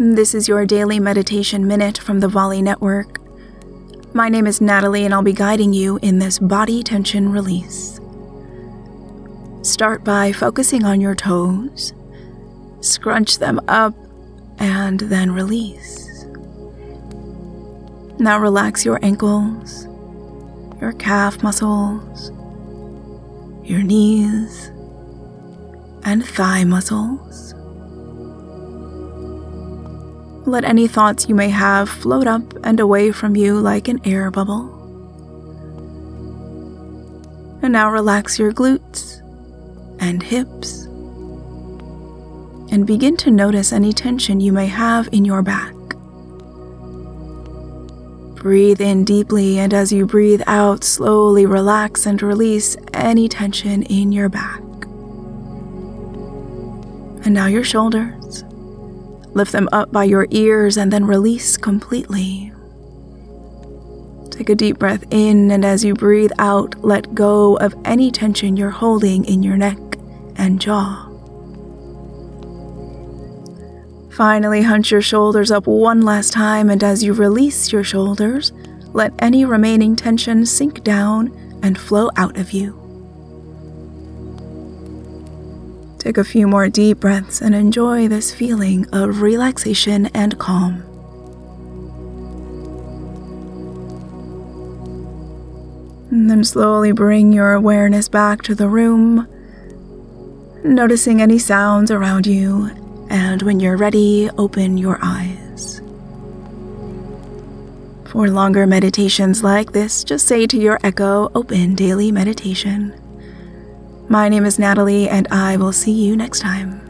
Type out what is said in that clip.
This is your daily meditation minute from the Volley Network. My name is Natalie, and I'll be guiding you in this body tension release. Start by focusing on your toes, scrunch them up, and then release. Now relax your ankles, your calf muscles, your knees, and thigh muscles. Let any thoughts you may have float up and away from you like an air bubble. And now relax your glutes and hips. And begin to notice any tension you may have in your back. Breathe in deeply, and as you breathe out, slowly relax and release any tension in your back. And now your shoulders. Lift them up by your ears and then release completely. Take a deep breath in, and as you breathe out, let go of any tension you're holding in your neck and jaw. Finally, hunch your shoulders up one last time, and as you release your shoulders, let any remaining tension sink down and flow out of you. Take a few more deep breaths and enjoy this feeling of relaxation and calm. And then slowly bring your awareness back to the room, noticing any sounds around you and when you're ready, open your eyes. For longer meditations like this, just say to your echo, Open Daily Meditation. My name is Natalie, and I will see you next time.